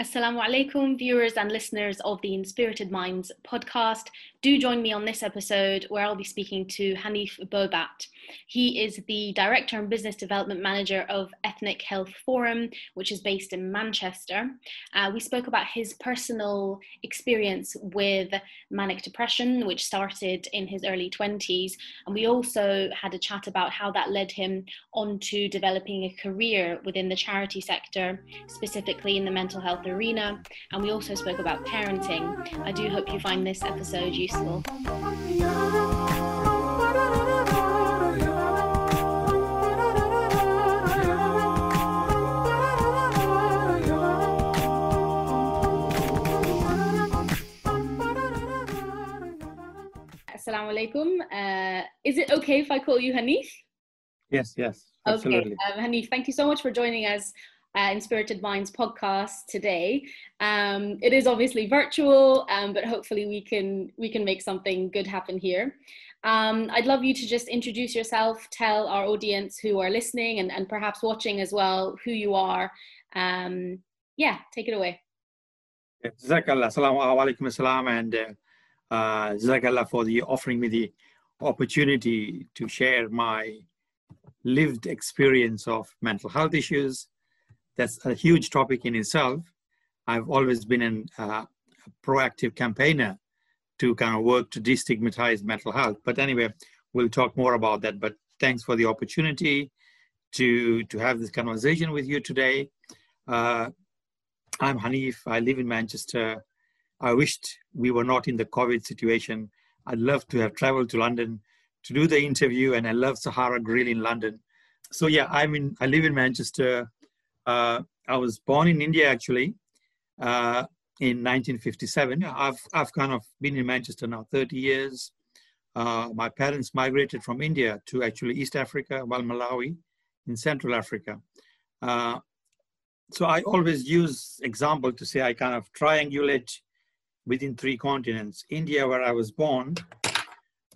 Assalamu alaikum, viewers and listeners of the Inspirited Minds podcast. Do join me on this episode where I'll be speaking to Hanif Bobat. He is the Director and Business Development Manager of Ethnic Health Forum, which is based in Manchester. Uh, we spoke about his personal experience with manic depression, which started in his early 20s. And we also had a chat about how that led him onto developing a career within the charity sector, specifically in the mental health arena, and we also spoke about parenting. I do hope you find this episode useful. Assalamu alaikum. Uh, is it okay if I call you Hanif? Yes, yes, absolutely. Okay, um, Hanif, thank you so much for joining us uh, Inspirited Minds podcast today. Um, it is obviously virtual, um, but hopefully we can we can make something good happen here. Um, I'd love you to just introduce yourself, tell our audience who are listening and, and perhaps watching as well who you are. Um, yeah, take it away. Jazakallah, alaikum assalam, and uh, uh, for the offering me the opportunity to share my lived experience of mental health issues that's a huge topic in itself. I've always been an, uh, a proactive campaigner to kind of work to destigmatize mental health. But anyway, we'll talk more about that. But thanks for the opportunity to to have this conversation with you today. Uh, I'm Hanif. I live in Manchester. I wished we were not in the COVID situation. I'd love to have traveled to London to do the interview, and I love Sahara Grill in London. So yeah, I'm in. I live in Manchester. Uh, I was born in India actually uh, in 1957. I've, I've kind of been in Manchester now 30 years. Uh, my parents migrated from India to actually East Africa, well, Malawi in Central Africa. Uh, so I always use example to say I kind of triangulate within three continents, India where I was born,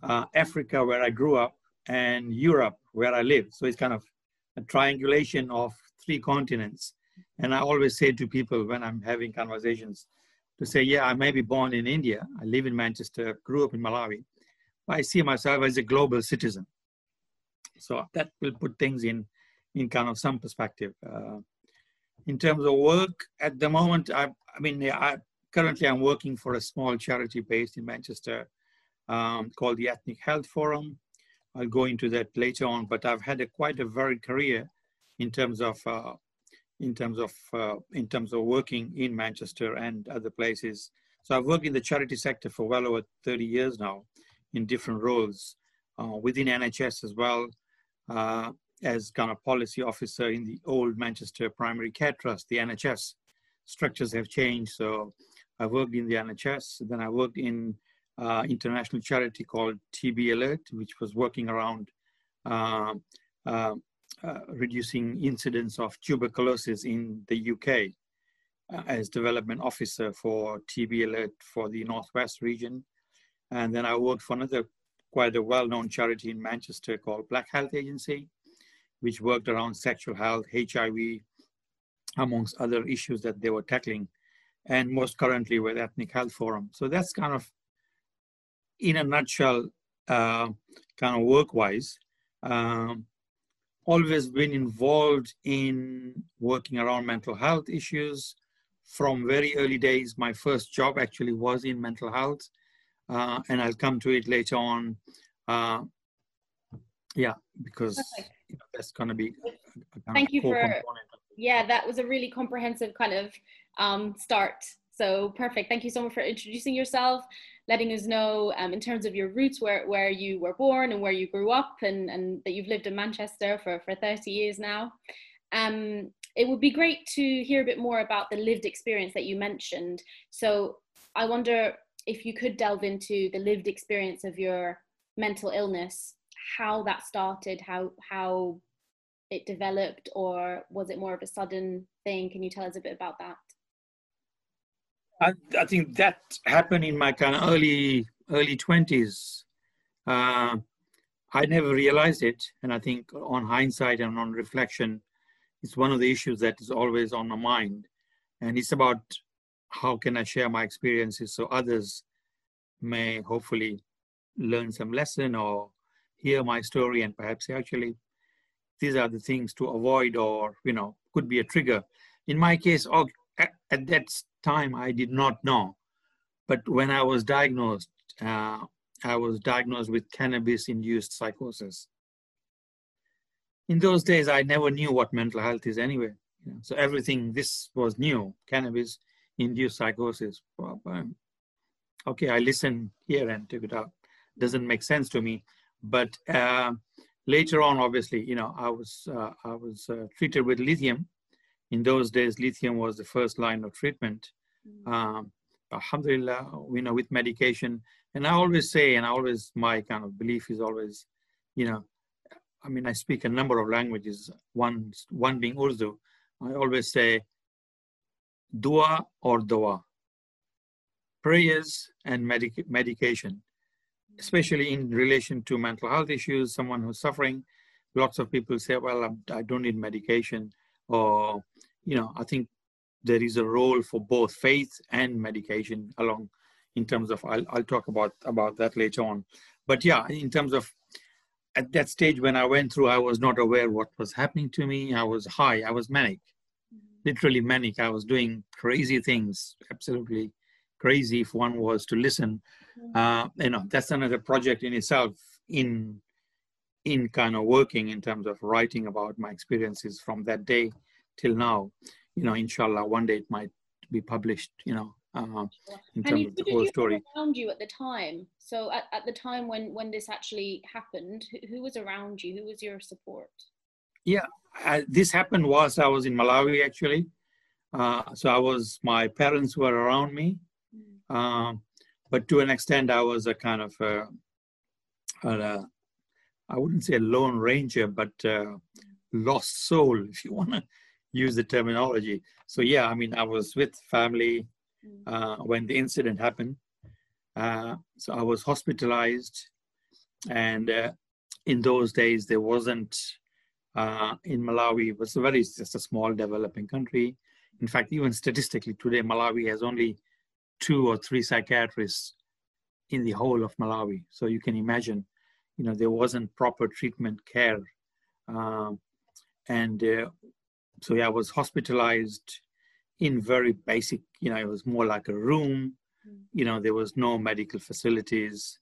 uh, Africa where I grew up, and Europe where I live. So it's kind of a triangulation of three continents. And I always say to people when I'm having conversations to say, yeah, I may be born in India. I live in Manchester, grew up in Malawi. but I see myself as a global citizen. So that will put things in, in kind of some perspective. Uh, in terms of work, at the moment, I, I mean, I, currently I'm working for a small charity based in Manchester um, called the Ethnic Health Forum. I'll go into that later on, but I've had a quite a varied career in terms of uh, in terms of uh, in terms of working in Manchester and other places. So I've worked in the charity sector for well over 30 years now, in different roles uh, within NHS as well, as kind of policy officer in the old Manchester Primary Care Trust, the NHS. Structures have changed, so I worked in the NHS. Then I worked in uh, international charity called TB Alert, which was working around uh, uh, uh, reducing incidence of tuberculosis in the UK uh, as development officer for TB Alert for the Northwest region. And then I worked for another quite a well-known charity in Manchester called Black Health Agency, which worked around sexual health, HIV, amongst other issues that they were tackling, and most currently with Ethnic Health Forum. So that's kind of, in a nutshell, uh, kind of work-wise. Um, always been involved in working around mental health issues from very early days. My first job actually was in mental health, uh, and I'll come to it later on. Uh, yeah, because you know, that's going to be. Thank you for. Component. Yeah, that was a really comprehensive kind of um, start. So perfect. Thank you so much for introducing yourself letting us know um, in terms of your roots, where, where you were born and where you grew up, and, and that you've lived in Manchester for, for 30 years now. Um, it would be great to hear a bit more about the lived experience that you mentioned. So I wonder if you could delve into the lived experience of your mental illness, how that started, how how it developed, or was it more of a sudden thing? Can you tell us a bit about that? I, I think that happened in my kind of early early twenties. Uh, I never realized it, and I think on hindsight and on reflection, it's one of the issues that is always on my mind. and it's about how can I share my experiences so others may hopefully learn some lesson or hear my story and perhaps actually these are the things to avoid or you know could be a trigger in my case at that time i did not know. But when i was diagnosed uh, i was diagnosed with cannabis induced psychosis. In those days i never knew what mental health is anyway so everything this was new cannabis induced psychosis um, okay i listened here and took it out. Doesn't make sense to me. But uh, later on obviously you know i was uh, i was uh, treated with lithium in those days lithium was the first line of treatment mm. um, alhamdulillah you know with medication and i always say and i always my kind of belief is always you know i mean i speak a number of languages one one being urdu i always say dua or dua prayers and medic- medication especially in relation to mental health issues, someone who's suffering. Lots of people say, well, I don't need medication. Or, you know, I think there is a role for both faith and medication along in terms of, I'll, I'll talk about, about that later on. But yeah, in terms of at that stage when I went through, I was not aware what was happening to me. I was high, I was manic, literally manic. I was doing crazy things, absolutely crazy if one was to listen uh, you know that's another project in itself in in kind of working in terms of writing about my experiences from that day till now. You know inshallah one day it might be published you know uh, in terms you, of the whole story. around you at the time? So at, at the time when when this actually happened who, who was around you? Who was your support? Yeah uh, this happened whilst i was in malawi actually. Uh, so i was my parents were around me. Mm. um, but to an extent, I was a kind of, a, a, I wouldn't say a lone ranger, but lost soul, if you want to use the terminology. So yeah, I mean, I was with family mm. uh, when the incident happened. Uh, so I was hospitalized, and uh, in those days there wasn't uh, in Malawi. It was a very just a small developing country. In fact, even statistically today, Malawi has only two or three psychiatrists in the whole of Malawi. So you can imagine, you know, there wasn't proper treatment care. Um, and uh, so yeah, I was hospitalized in very basic, you know, it was more like a room. Mm. You know, there was no medical facilities.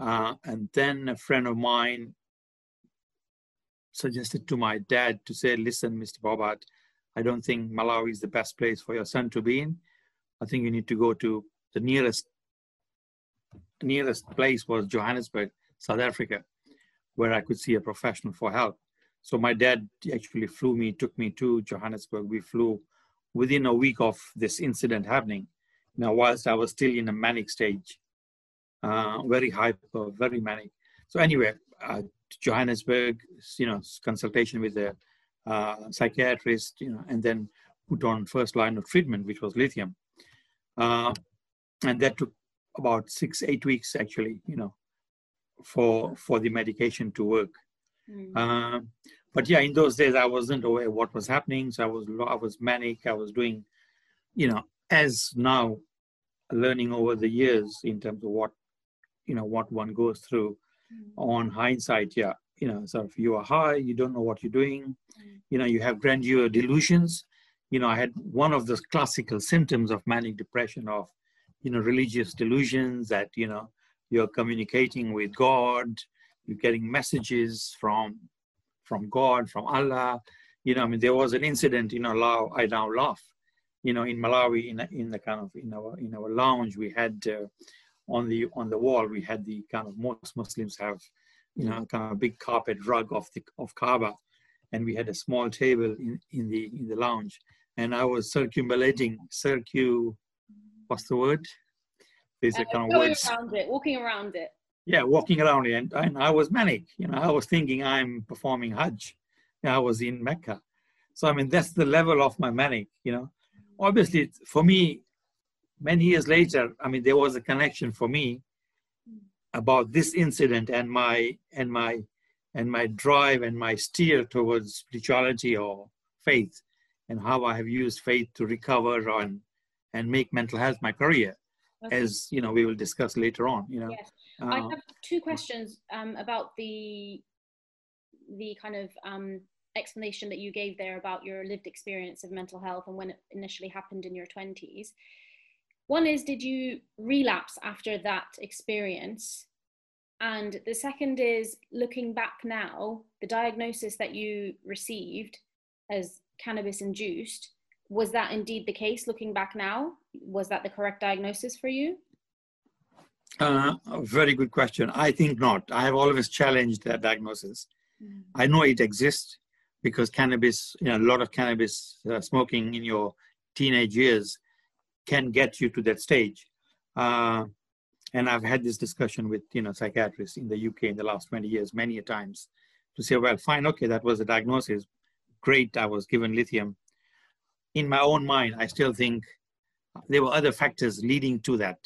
Uh, and then a friend of mine suggested to my dad to say, listen, Mr. Bobat, I don't think Malawi is the best place for your son to be in. I think you need to go to the nearest nearest place was Johannesburg, South Africa, where I could see a professional for help. So my dad actually flew me, took me to Johannesburg. We flew within a week of this incident happening. Now, whilst I was still in a manic stage, uh, very hyper, very manic. So anyway, uh, Johannesburg, you know, consultation with a uh, psychiatrist, you know, and then put on first line of treatment, which was lithium. Uh, and that took about six, eight weeks actually, you know, for for the medication to work. Mm. Uh, but yeah, in those days I wasn't aware what was happening. So I was I was manic. I was doing, you know, as now learning over the years in terms of what, you know, what one goes through. Mm. On hindsight, yeah, you know, sort of you are high, you don't know what you're doing, mm. you know, you have grandeur delusions, you know, I had one of those classical symptoms of manic depression of, you know, religious delusions that, you know, you're communicating with God, you're getting messages from from God, from Allah. You know, I mean, there was an incident in Allah, I now laugh. You know, in Malawi, in, in the kind of in our in our lounge, we had uh, on the on the wall, we had the kind of most Muslims have, you know, kind of big carpet rug of the of Kaaba, and we had a small table in, in the in the lounge, and I was circumambulating, circu, what's the word? There's a kind of words. around it, walking around it. Yeah, walking around it, and, and I was manic. You know, I was thinking I'm performing Hajj. I was in Mecca, so I mean that's the level of my manic. You know, obviously for me, many years later, I mean there was a connection for me about this incident and my and my and my drive and my steer towards spirituality or faith and how I have used faith to recover on and make mental health my career, okay. as you know we will discuss later on. You know, yes. Uh, I have two questions um, about the the kind of um, explanation that you gave there about your lived experience of mental health and when it initially happened in your twenties. One is, did you relapse after that experience? And the second is, looking back now, the diagnosis that you received as cannabis induced, was that indeed the case looking back now? Was that the correct diagnosis for you? Uh, very good question. I think not. I have always challenged that diagnosis. Mm. I know it exists because cannabis, you know, a lot of cannabis uh, smoking in your teenage years can get you to that stage. Uh, and I've had this discussion with you know psychiatrists in the UK in the last 20 years many a times to say, well, fine, okay, that was a diagnosis. Great, I was given lithium. In my own mind, I still think there were other factors leading to that.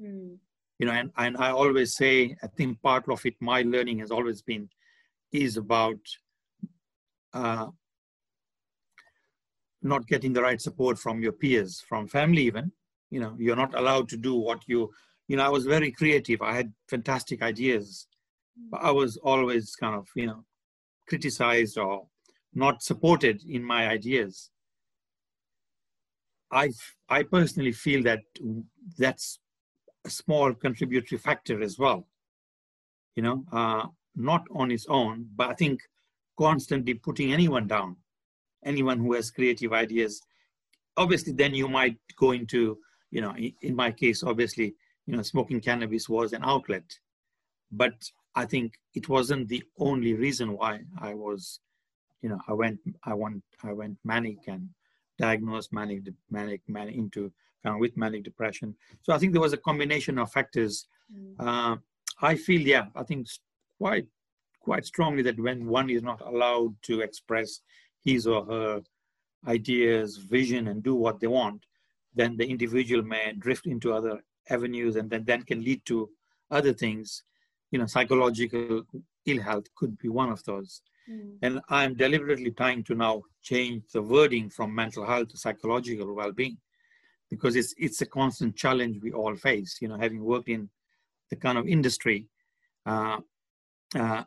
Mm. You know, and, and I always say, I think part of it, my learning has always been, is about uh, not getting the right support from your peers, from family even. You know, you're not allowed to do what you, you know, I was very creative. I had fantastic ideas, but I was always kind of, you know, criticized or not supported in my ideas. I, I personally feel that that's a small contributory factor as well. You know, uh, not on its own, but I think constantly putting anyone down anyone who has creative ideas. Obviously, then you might go into, you know, in my case, obviously, you know, smoking cannabis was an outlet. But I think it wasn't the only reason why I was, you know, I went, I went, I went manic and diagnosed manic, manic, manic into kind of with manic depression. So I think there was a combination of factors. Mm. Uh, I feel, yeah, I think quite, quite strongly that when one is not allowed to express his or her ideas, vision, and do what they want, then the individual may drift into other avenues and then that can lead to other things. You know, psychological ill health could be one of those. Mm. And I'm deliberately trying to now change the wording from mental health to psychological well-being because it's it's a constant challenge we all face. You know, having worked in the kind of industry, uh, uh,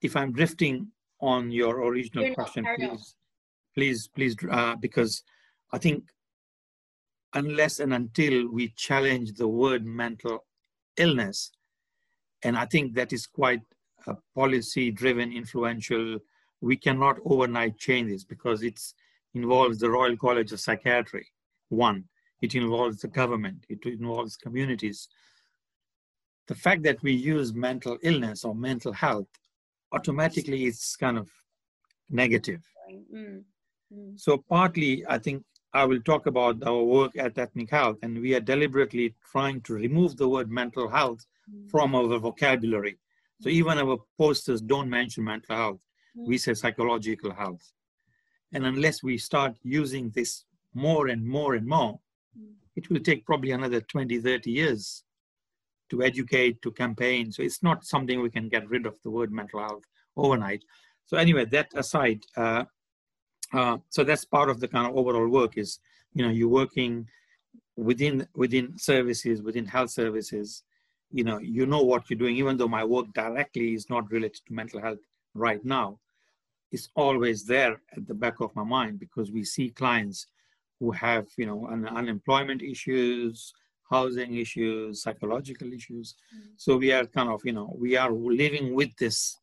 if I'm drifting on your original You're question, please, please, please, uh, because I think unless and until we challenge the word mental illness, and I think that is quite a policy-driven, influential. We cannot overnight change this because it involves the Royal College of Psychiatry. One, it involves the government. It involves communities. The fact that we use mental illness or mental health automatically it's kind of negative. Mm. Mm. So partly, I think I will talk about our work at Ethnic Health, and we are deliberately trying to remove the word mental health mm. from our vocabulary. So even our posters don't mention mental health. Mm. We say psychological health. And unless we start using this more and more and more, mm. it will take probably another 20, 30 years to educate, to campaign. So it's not something we can get rid of the word mental health overnight. So anyway, that aside, uh, uh, so that's part of the kind of overall work is, you know, you're working within within services, within health services, you know, you know what you're doing, even though my work directly is not related to mental health right now, it's always there at the back of my mind because we see clients who have, you know, un- unemployment issues, housing issues, psychological issues. Mm-hmm. So we are kind of, you know, we are living with this,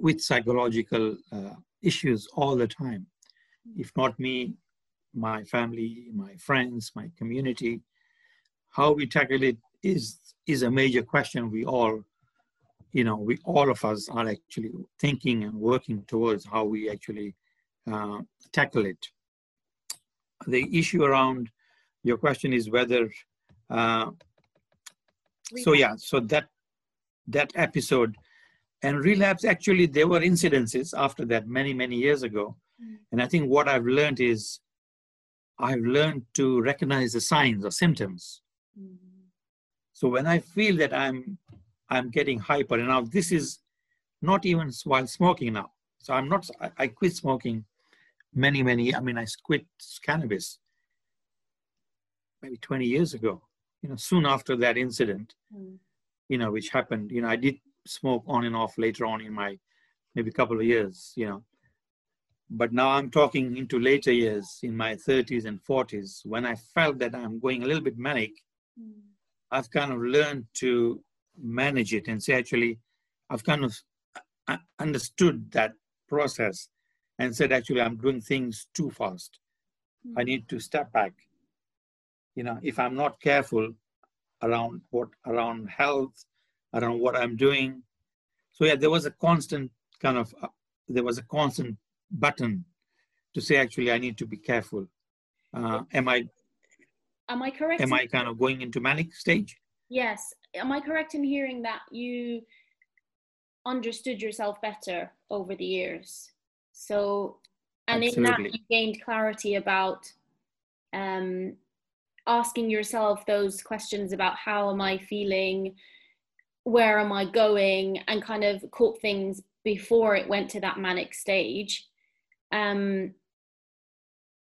with psychological uh, issues all the time. If not me, my family, my friends, my community, how we tackle it is is a major question we all, you know, we all of us are actually thinking and working towards how we actually uh, tackle it. The issue around your question is whether uh, so yeah, so that that episode and relapse actually there were incidences after that many many years ago, mm. and I think what I've learned is I've learned to recognize the signs or symptoms. Mm. So when I feel that I'm I'm getting hyper, and now this is not even while smoking now. So I'm not. I, I quit smoking many, many, I mean, I quit cannabis maybe 20 years ago, you know, soon after that incident, mm. you know, which happened, you know, I did smoke on and off later on in my maybe couple of years, you know. But now I'm talking into later years in my 30s and 40s when I felt that I'm going a little bit manic. Mm. I've kind of learned to manage it and say, actually, I've kind of uh, understood that process and said, actually, I'm doing things too fast. Mm. I need to step back. You know, if I'm not careful around what around health, around what I'm doing. So yeah, there was a constant kind of uh, there was a constant button to say actually I need to be careful. Uh, am I? Am I correct? Am I kind of going into manic stage? Yes. Am I correct in hearing that you understood yourself better over the years? So, and Absolutely. in that you gained clarity about um, asking yourself those questions about how am I feeling, where am I going, and kind of caught things before it went to that manic stage. Um,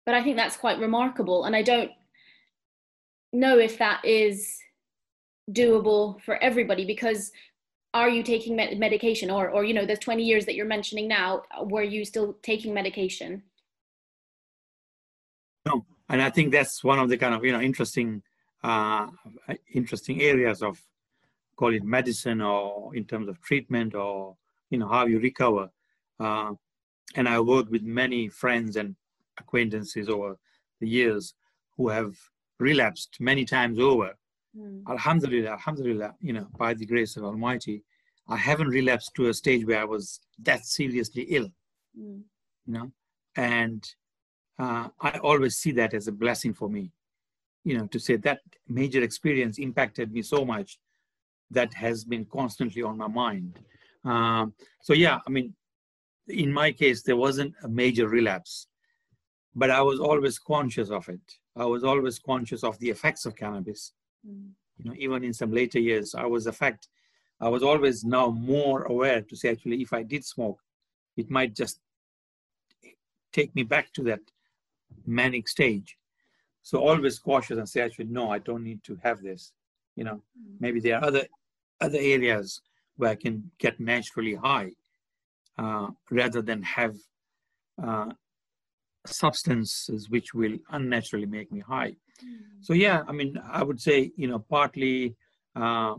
but I think that's quite remarkable, and I don't know if that is doable for everybody because are you taking med- medication? Or or you know the 20 years that you're mentioning now were you still taking medication? No and i think that's one of the kind of you know interesting uh, interesting areas of call it medicine or in terms of treatment or you know how you recover. Uh, and i work with many friends and acquaintances over the years who have relapsed many times over Mm. Alhamdulillah, Alhamdulillah, you know, by the grace of Almighty, I haven't relapsed to a stage where I was that seriously ill, mm. you know, and uh, I always see that as a blessing for me, you know, to say that major experience impacted me so much that has been constantly on my mind. Um, so yeah, I mean, in my case, there wasn't a major relapse, but I was always conscious of it. I was always conscious of the effects of cannabis. Mm. You know, even in some later years, I was affect. I was always now more aware to say actually, if I did smoke, it might just take me back to that manic stage. So always cautious and say actually, no, I don't need to have this. You know, mm. maybe there are other other areas where I can get naturally high uh, rather than have uh, substances which will unnaturally make me high. So yeah, I mean, I would say, you know, partly uh,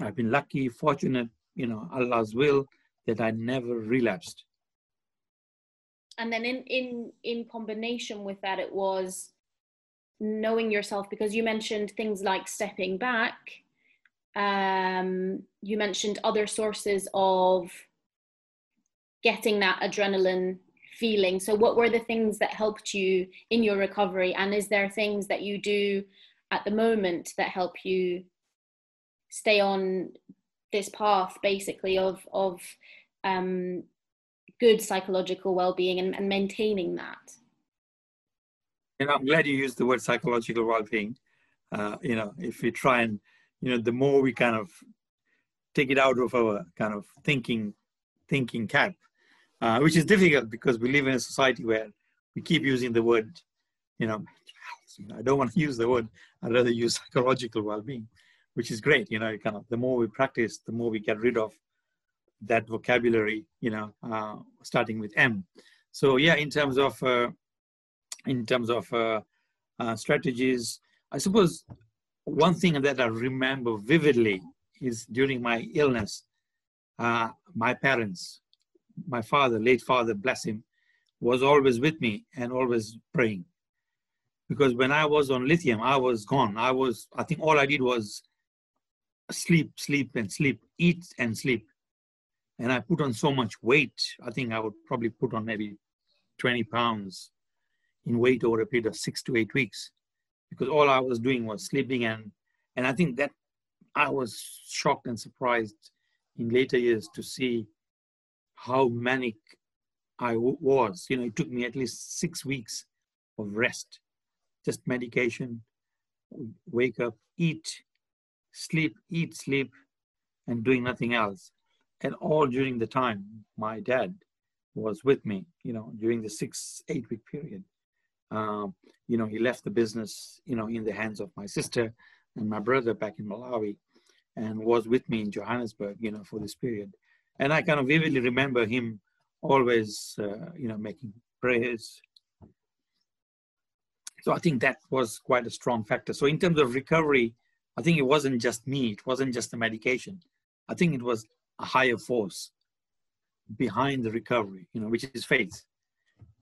I've been lucky, fortunate, you know, Allah's will that I never relapsed. And then in in in combination with that, it was knowing yourself because you mentioned things like stepping back. Um, you mentioned other sources of getting that adrenaline feeling. So, what were the things that helped you in your recovery? And is there things that you do at the moment that help you stay on this path, basically, of of um, good psychological well-being and, and maintaining that? And I'm glad you used the word psychological well-being. Uh, you know, if we try and you know, the more we kind of take it out of our kind of thinking thinking cap, uh, which is difficult because we live in a society where we keep using the word, you know, I don't want to use the word. I'd rather use psychological well-being, which is great. You know, kind of the more we practice, the more we get rid of that vocabulary. You know, uh, starting with M. So yeah, in terms of uh, in terms of uh, uh strategies, I suppose one thing that I remember vividly is during my illness, uh, my parents my father, late father, bless him, was always with me and always praying. Because when I was on lithium, I was gone. I was, I think all I did was sleep, sleep, and sleep, eat and sleep. And I put on so much weight. I think I would probably put on maybe 20 pounds in weight over a period of six to eight weeks because all I was doing was sleeping. And, and I think that I was shocked and surprised in later years to see how manic I was. You know, it took me at least six weeks of rest, just medication, wake up, eat, sleep, eat, sleep, and doing nothing else. And all during the time, my dad was with me, you know, during the six, eight week period. Um, you know, he left the business, you know, in the hands of my sister and my brother back in Malawi and was with me in Johannesburg, you know, for this period. And I kind of vividly remember him always, uh, you know, making prayers. So I think that was quite a strong factor. So in terms of recovery, I think it wasn't just me, it wasn't just the medication. I think it was a higher force behind the recovery, you know, which is faith.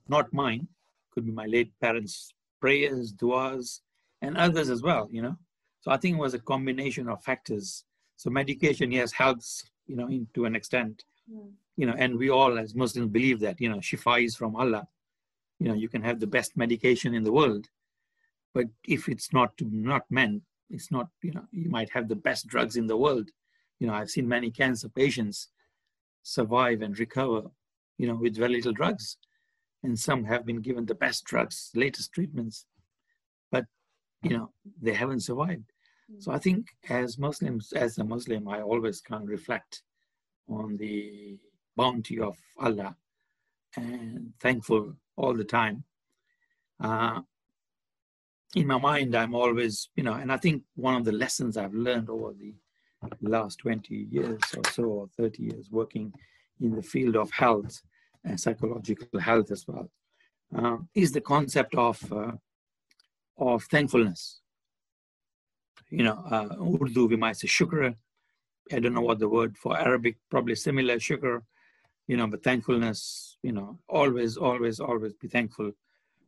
Not mine, could be my late parents' prayers, duas, and others as well, you know. So I think it was a combination of factors. So medication, yes, helps, you know, in, to an extent, mm. you know, and we all as Muslims believe that, you know, shifa is from Allah. You know, you can have the best medication in the world, but if it's not not meant, it's not, you know, you might have the best drugs in the world. You know, I've seen many cancer patients survive and recover, you know, with very little drugs. And some have been given the best drugs, latest treatments, but, you know, they haven't survived. So I think as Muslims, as a Muslim, I always can reflect on the bounty of Allah and thankful all the time. Uh, in my mind, I'm always, you know, and I think one of the lessons I've learned over the last 20 years or so, or 30 years working in the field of health and psychological health as well, uh, is the concept of, uh, of thankfulness. You know, uh, Urdu, we might say shukr. I don't know what the word for Arabic, probably similar, shukr, you know, but thankfulness, you know, always, always, always be thankful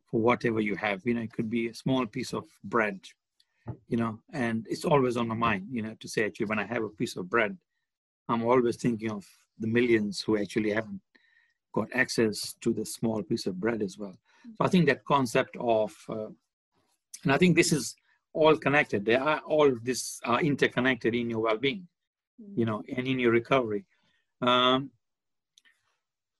for whatever you have. You know, it could be a small piece of bread, you know, and it's always on my mind, you know, to say actually when I have a piece of bread, I'm always thinking of the millions who actually haven't got access to the small piece of bread as well. So I think that concept of, uh, and I think this is all connected. They are all this are interconnected in your well-being, you know, and in your recovery. Um,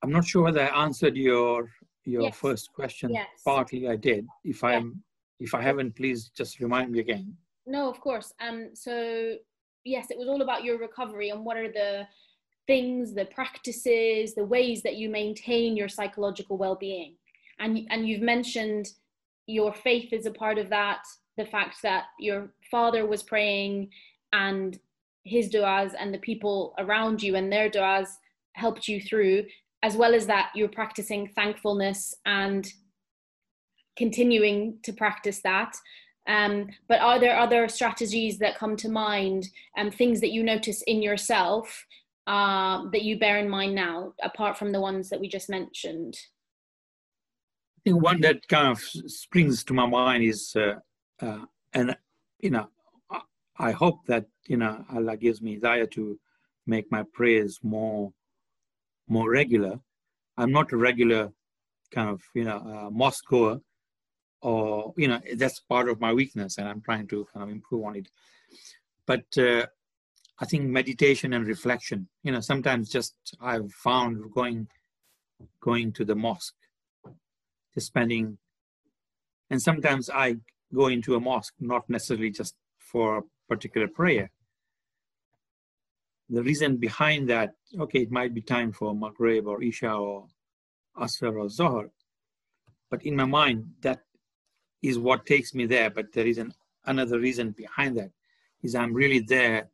I'm not sure whether I answered your your yes. first question. Yes. Partly I did. If I'm if I haven't, please just remind me again. No, of course. Um, so yes, it was all about your recovery and what are the things, the practices, the ways that you maintain your psychological well-being. And and you've mentioned your faith is a part of that. The fact that your father was praying and his du'as and the people around you and their du'as helped you through, as well as that you're practicing thankfulness and continuing to practice that. Um, but are there other strategies that come to mind and um, things that you notice in yourself uh, that you bear in mind now, apart from the ones that we just mentioned? I think one that kind of springs to my mind is, uh, uh, and you know, I hope that you know Allah gives me desire to make my prayers more, more regular. I'm not a regular kind of you know uh, mosque goer, or you know that's part of my weakness and i'm trying to kind of improve on it but uh, i think meditation and reflection you know sometimes just i've found going going to the mosque just spending and sometimes i go into a mosque not necessarily just for a particular prayer the reason behind that okay it might be time for maghrib or isha or asr or zohar but in my mind that is what takes me there. But there is an, another reason behind that is I'm really there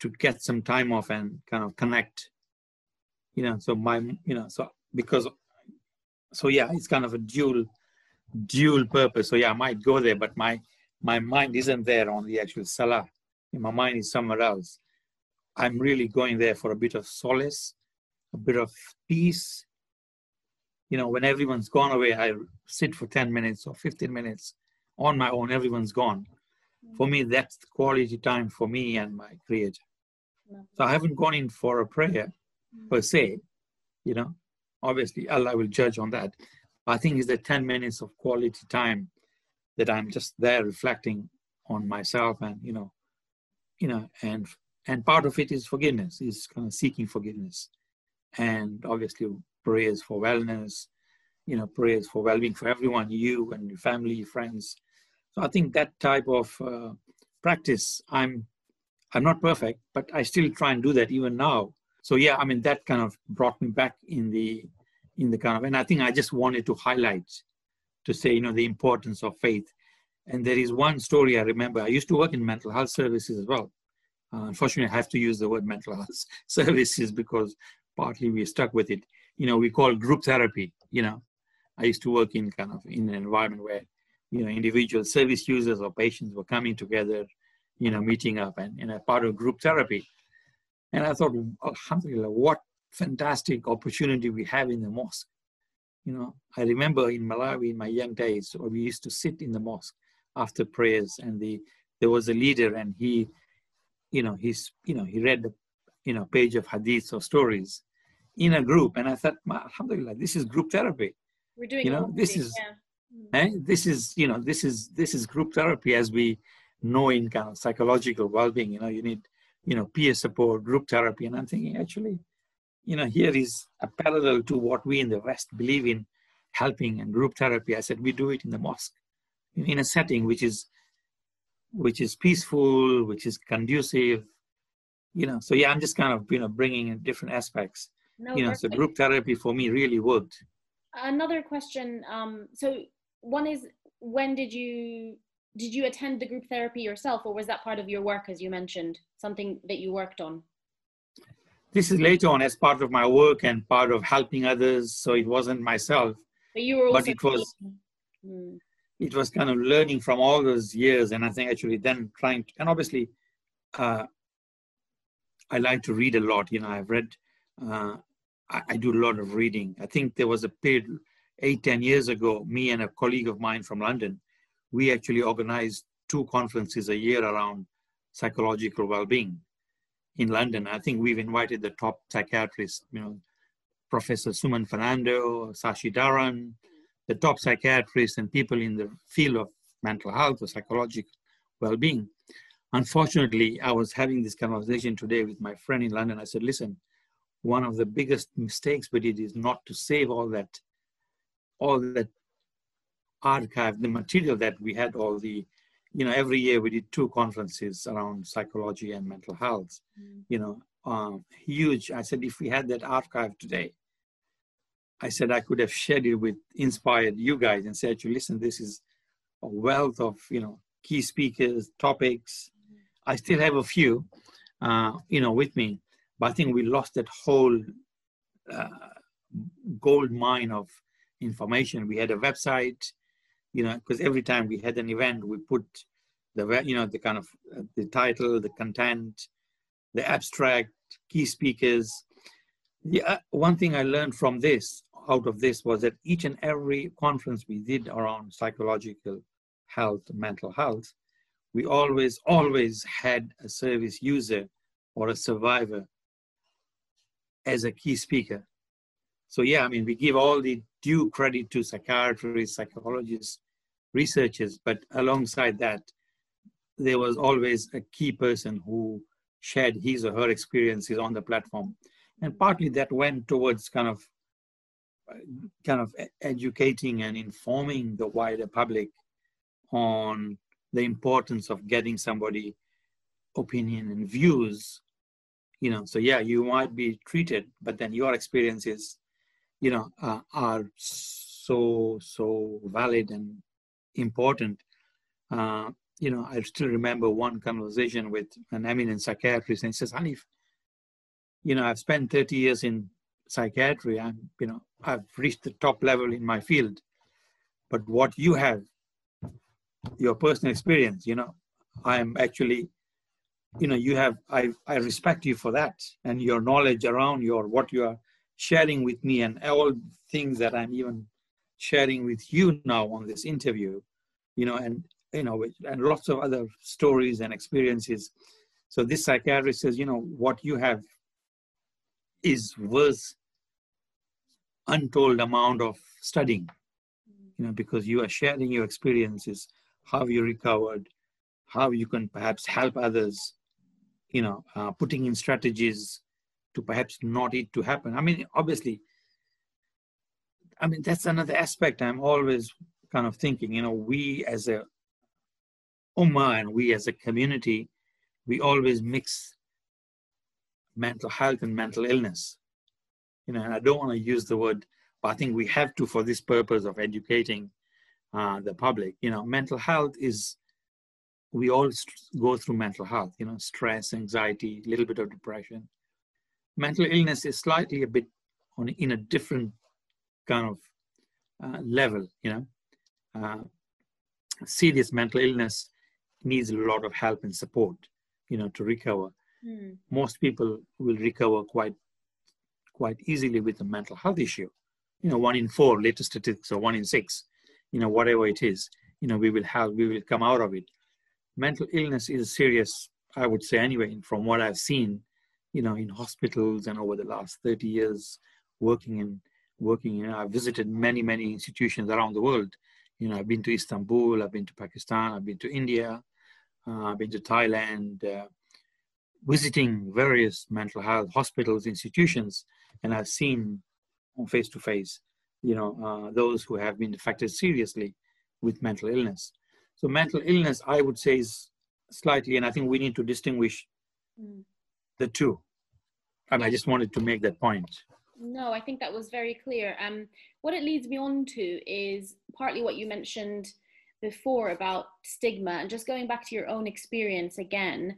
to get some time off and kind of connect. You know, so my, you know, so because, so yeah, it's kind of a dual, dual purpose. So yeah, I might go there, but my, my mind isn't there on the actual salah. My mind is somewhere else. I'm really going there for a bit of solace, a bit of peace, you know, when everyone's gone away, I sit for 10 minutes or 15 minutes on my own, everyone's gone. For me, that's the quality time for me and my creator. So I haven't gone in for a prayer per se, you know. Obviously, Allah will judge on that. I think it's the 10 minutes of quality time that I'm just there reflecting on myself and, you know, you know, and and part of it is forgiveness, is kind of seeking forgiveness. And obviously prayers for wellness, you know, prayers for well-being for everyone, you and your family, your friends. So I think that type of uh, practice, I'm, I'm not perfect, but I still try and do that even now. So yeah, I mean that kind of brought me back in the, in the kind of, and I think I just wanted to highlight to say, you know, the importance of faith. And there is one story I remember. I used to work in mental health services as well. Uh, unfortunately, I have to use the word mental health services because partly we're stuck with it. You know, we call group therapy. You know, I used to work in kind of in an environment where, you know, individual service users or patients were coming together, you know, meeting up and in a part of group therapy. And I thought, Alhamdulillah, what fantastic opportunity we have in the mosque. You know, I remember in Malawi in my young days, or we used to sit in the mosque after prayers, and the there was a leader, and he, you know, he's you know he read the you know page of hadiths or stories in a group, and I thought, Alhamdulillah, this is group therapy. We're doing you know this is yeah. eh, this is you know this is this is group therapy as we know in kind of psychological well-being. You know, you need you know peer support, group therapy, and I'm thinking actually you know, here is a parallel to what we in the West believe in helping and group therapy. I said we do it in the mosque, in a setting which is which is peaceful, which is conducive. You know, so yeah, I'm just kind of you know bringing in different aspects. No, you know, perfect. so group therapy for me really worked. Another question. Um, so one is, when did you did you attend the group therapy yourself, or was that part of your work, as you mentioned, something that you worked on? This is later on as part of my work and part of helping others. So it wasn't myself, but, you were but it was hmm. it was kind of learning from all those years, and I think actually then trying to, and obviously, uh, I like to read a lot. You know, I've read. Uh, I, I do a lot of reading. I think there was a period eight ten years ago. Me and a colleague of mine from London, we actually organized two conferences a year around psychological well-being in London. I think we've invited the top psychiatrists, you know, Professor Suman Fernando, Sashidharan, the top psychiatrists and people in the field of mental health or psychological well-being. Unfortunately, I was having this conversation today with my friend in London. I said, listen, one of the biggest mistakes we did is not to save all that, all that archive, the material that we had, all the you know, every year we did two conferences around psychology and mental health. Mm. You know, um, huge. I said, if we had that archive today, I said I could have shared it with, inspired you guys, and said, you listen, this is a wealth of you know key speakers, topics. Mm. I still have a few, uh, you know, with me, but I think we lost that whole uh, gold mine of information. We had a website you know, because every time we had an event, we put the, you know, the kind of uh, the title, the content, the abstract, key speakers. The, uh, one thing I learned from this, out of this, was that each and every conference we did around psychological health, mental health, we always, always had a service user or a survivor as a key speaker. So yeah, I mean, we give all the due credit to psychiatrists, psychologists, researchers, but alongside that, there was always a key person who shared his or her experiences on the platform. And partly that went towards kind of kind of educating and informing the wider public on the importance of getting somebody opinion and views you know so yeah you might be treated but then your experiences you know, uh, are so, so valid and important. Uh, you know, I still remember one conversation with an eminent psychiatrist, and he says, Hanif, you know, I've spent 30 years in psychiatry. I'm, you know, I've reached the top level in my field. But what you have, your personal experience, you know, I'm actually, you know, you have, I, I respect you for that and your knowledge around your, what you are sharing with me and all things that I'm even sharing with you now on this interview, you know, and you know, and lots of other stories and experiences. So this psychiatrist says, you know, what you have is worth untold amount of studying, you know, because you are sharing your experiences, how you recovered, how you can perhaps help others, you know, uh, putting in strategies to perhaps not it to happen. I mean, obviously, I mean, that's another aspect I'm always kind of thinking, you know, we as a ummah and we as a community, we always mix mental health and mental illness. You know, and I don't want to use the word but I think we have to for this purpose of educating uh, the public. You know, mental health is we all go through mental health. You know, stress, anxiety, a little bit of depression. Mental illness is slightly a bit on in a different kind of uh, level. You know, uh, serious mental illness needs a lot of help and support. You know, to recover. Mm. Most people will recover quite quite easily with a mental health issue. You know, one in four, latest statistics, or one in six, you know, whatever it is, you know, we will have, we will come out of it. Mental illness is serious, I would say anyway, from what I've seen, you know, in hospitals and over the last 30 years working in, working in, I've visited many, many institutions around the world. You know, I've been to Istanbul, I've been to Pakistan, I've been to India, uh, I've been to Thailand, uh, visiting various mental health hospitals, institutions, and I've seen on face to face, you know, uh, those who have been affected seriously with mental illness. So mental illness, I would say, is slightly, and I think we need to distinguish mm. The two. And I just wanted to make that point. No, I think that was very clear. Um, what it leads me on to is partly what you mentioned before about stigma, and just going back to your own experience again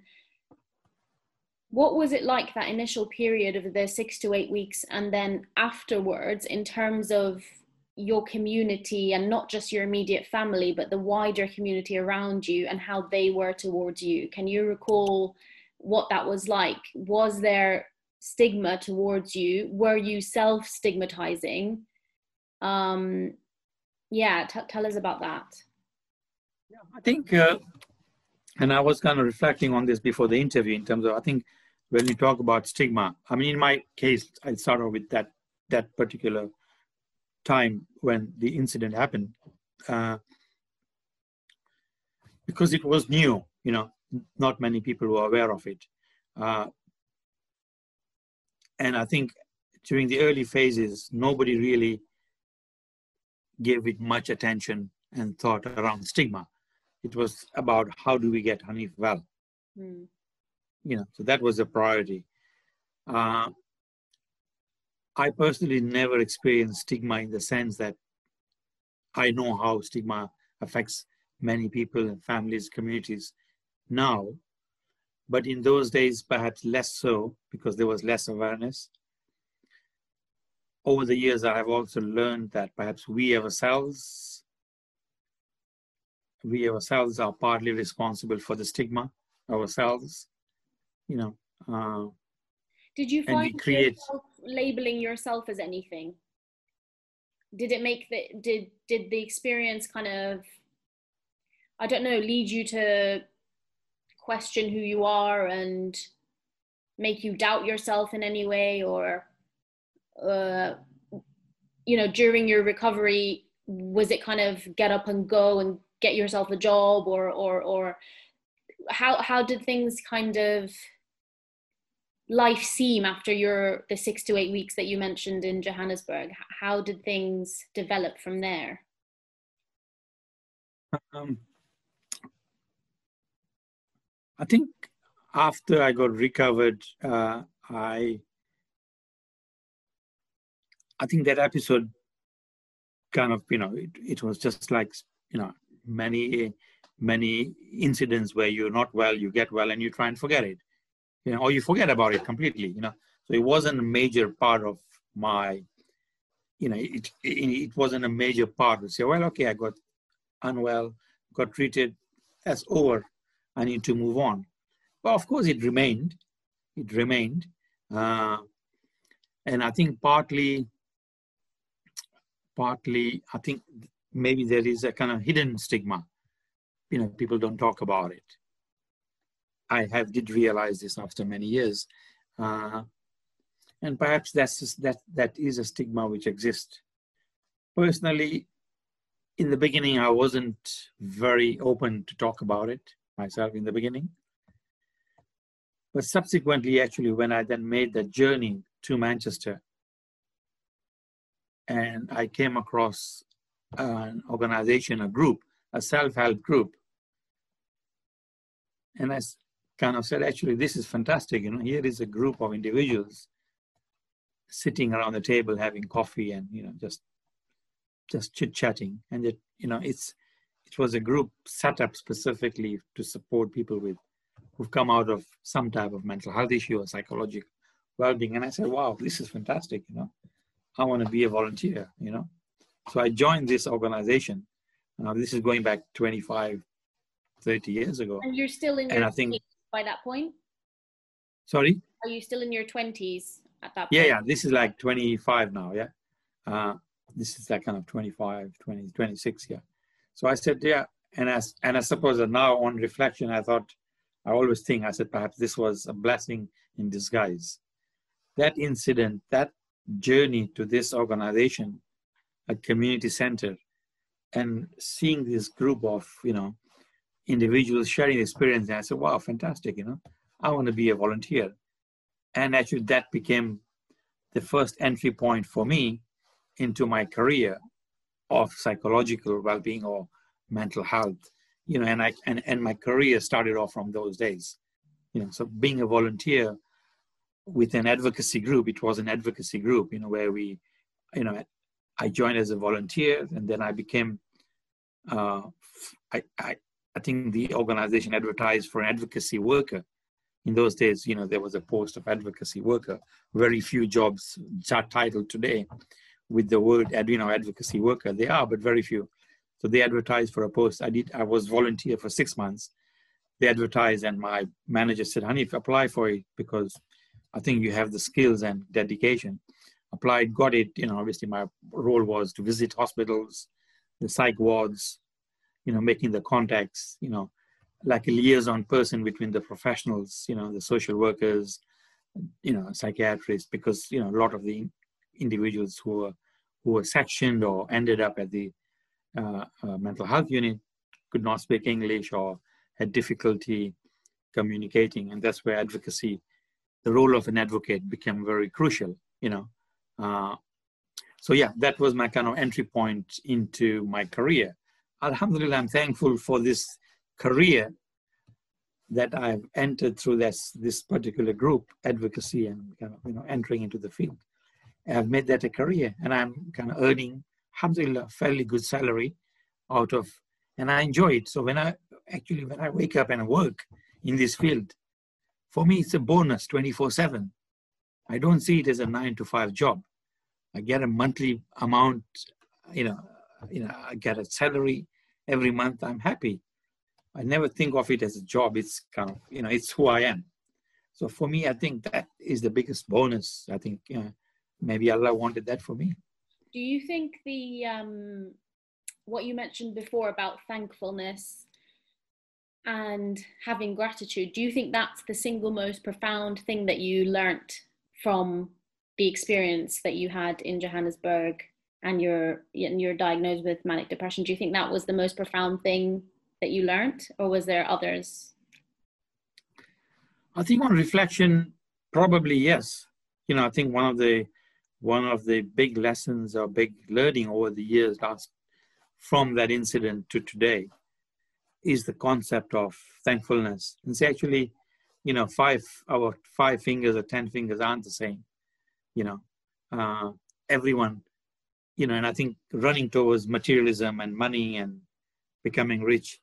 what was it like that initial period of the six to eight weeks and then afterwards in terms of your community and not just your immediate family but the wider community around you and how they were towards you can you recall what that was like. Was there stigma towards you? Were you self stigmatizing um yeah t- tell us about that. Yeah i think uh, and i was kind of reflecting on this before the interview in terms of i think when you talk about stigma, I mean, in my case, I'll start off with that that particular time when the incident happened, uh, because it was new. You know, not many people were aware of it, uh, and I think during the early phases, nobody really gave it much attention and thought around stigma. It was about how do we get Hanif well. Mm you know, so that was a priority. Uh, I personally never experienced stigma in the sense that I know how stigma affects many people and families, communities now. But in those days, perhaps less so because there was less awareness. Over the years, I have also learned that perhaps we ourselves, we ourselves are partly responsible for the stigma ourselves you know. Uh, Did you find create... yourself labeling yourself as anything? Did it make the did did the experience kind of I don't know lead you to question who you are and make you doubt yourself in any way or uh, you know during your recovery was it kind of get up and go and get yourself a job or or or how how did things kind of life seem after your the six to eight weeks that you mentioned in Johannesburg? How did things develop from there? Um, I think after I got recovered, uh, I I think that episode kind of you know it, it was just like you know many many incidents where you're not well, you get well, and you try and forget it you know, or you forget about it completely, you know. So it wasn't a major part of my, you know, it, it, it wasn't a major part to say, well, okay, I got unwell, got treated, that's over, I need to move on. Well, of course, it remained, it remained. Uh, and I think partly, partly, I think maybe there is a kind of hidden stigma. You know, people don't talk about it. I have did realize this after many years. Uh, and perhaps that's just, that that is a stigma which exists. Personally, in the beginning, I wasn't very open to talk about it myself in the beginning. But subsequently, actually, when I then made the journey to Manchester, and I came across an organization, a group, a self-help group, and I kind of said, actually, this is fantastic. You know, here is a group of individuals sitting around the table having coffee and you know just just chit chatting and it you know it's it was a group set up specifically to support people with who've come out of some type of mental health issue or psychological well-being. And i said wow this is fantastic you know. I want to be a volunteer you know. So i joined this organization. Uh, this is going back 25 30 years ago. And you're still in and i think by that point? Sorry? Are you still in your 20s at that point? yeah yeah this is like 25 now yeah. Uh, this is like kind of 25 20 26 yeah so i said yeah. And as and i suppose that now on reflection i thought i always think i said perhaps this was a blessing in disguise. That incident that journey to this organization a community center and seeing this group of you know individuals sharing experience i said wow fantastic you know. I want to be a volunteer. And actually that became the first entry point for me into my career of psychological well-being or mental health you know and i and, and my career started off from those days. You know so being a volunteer with an advocacy group it was an advocacy group you know where we you know i joined as a volunteer and then i became uh, I, I i think the organization advertised for an advocacy worker. In those days you know there was a post of advocacy worker. Very few jobs titled today with the word you know advocacy worker. They are but very few. So they advertised for a post. I did i was volunteer for six months. They advertised and my manager said honey apply for it because i think you have the skills and dedication. Applied got it. You know obviously my role was to visit hospitals the psych wards you know making the contacts you know like a liaison person between the professionals you know the social workers you know psychiatrists because you know a lot of the individuals who were who were sectioned or ended up at the uh, uh, mental health unit could not speak English or had difficulty communicating, and that's where advocacy, the role of an advocate, became very crucial. You know, uh, so yeah, that was my kind of entry point into my career. Alhamdulillah, I'm thankful for this career that I've entered through this this particular group, advocacy, and kind of you know entering into the field. I've made that a career and I'm kind of earning, alhamdulillah, fairly good salary out of, and I enjoy it. So when I actually, when I wake up and work in this field, for me, it's a bonus 24 seven. I don't see it as a nine to five job. I get a monthly amount, you know, you know, I get a salary every month. I'm happy. I never think of it as a job. It's kind of, you know, it's who I am. So for me, I think that is the biggest bonus. I think, you know, maybe Allah wanted that for me. Do you think the um, what you mentioned before about thankfulness and having gratitude? Do you think that's the single most profound thing that you learnt from the experience that you had in Johannesburg and you're and you're diagnosed with manic depression? Do you think that was the most profound thing that you learned, or was there others? I think on reflection, probably yes. You know, I think one of the one of the big lessons or big learning over the years last from that incident to today is the concept of thankfulness. And say actually, you know, five our five fingers or ten fingers aren't the same. You know, uh, everyone, you know, and I think running towards materialism and money and becoming rich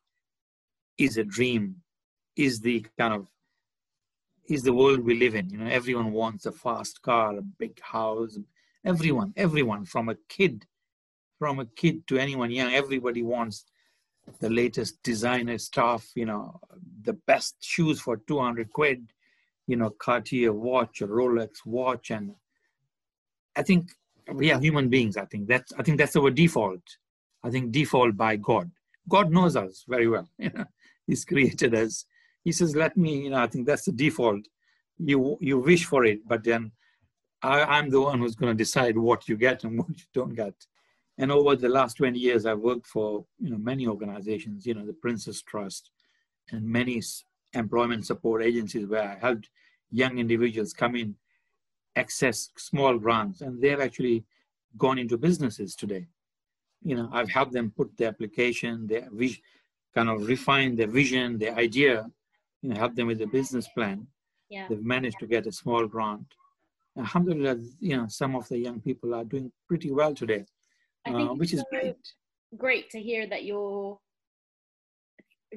is a dream, is the kind of is the world we live in. You know, everyone wants a fast car, a big house. Everyone, everyone, from a kid, from a kid to anyone young, everybody wants the latest designer stuff. You know, the best shoes for 200 quid. You know, Cartier watch, a Rolex watch, and I think we are human beings. I think that's I think that's our default. I think default by God. God knows us very well. You know, He's created us he says, let me, you know, I think that's the default. You you wish for it, but then I, I'm the one who's going to decide what you get and what you don't get. And over the last 20 years, I've worked for you know many organizations, you know, the Prince's Trust, and many employment support agencies where I helped young individuals come in, access small grants, and they've actually gone into businesses today. You know, I've helped them put the application, their vision, kind of refine their vision, their idea, you know, help them with the business plan. Yeah. They've managed to get a small grant alhamdulillah, you know, some of the young people are doing pretty well today, uh, which is great. Great to hear that you're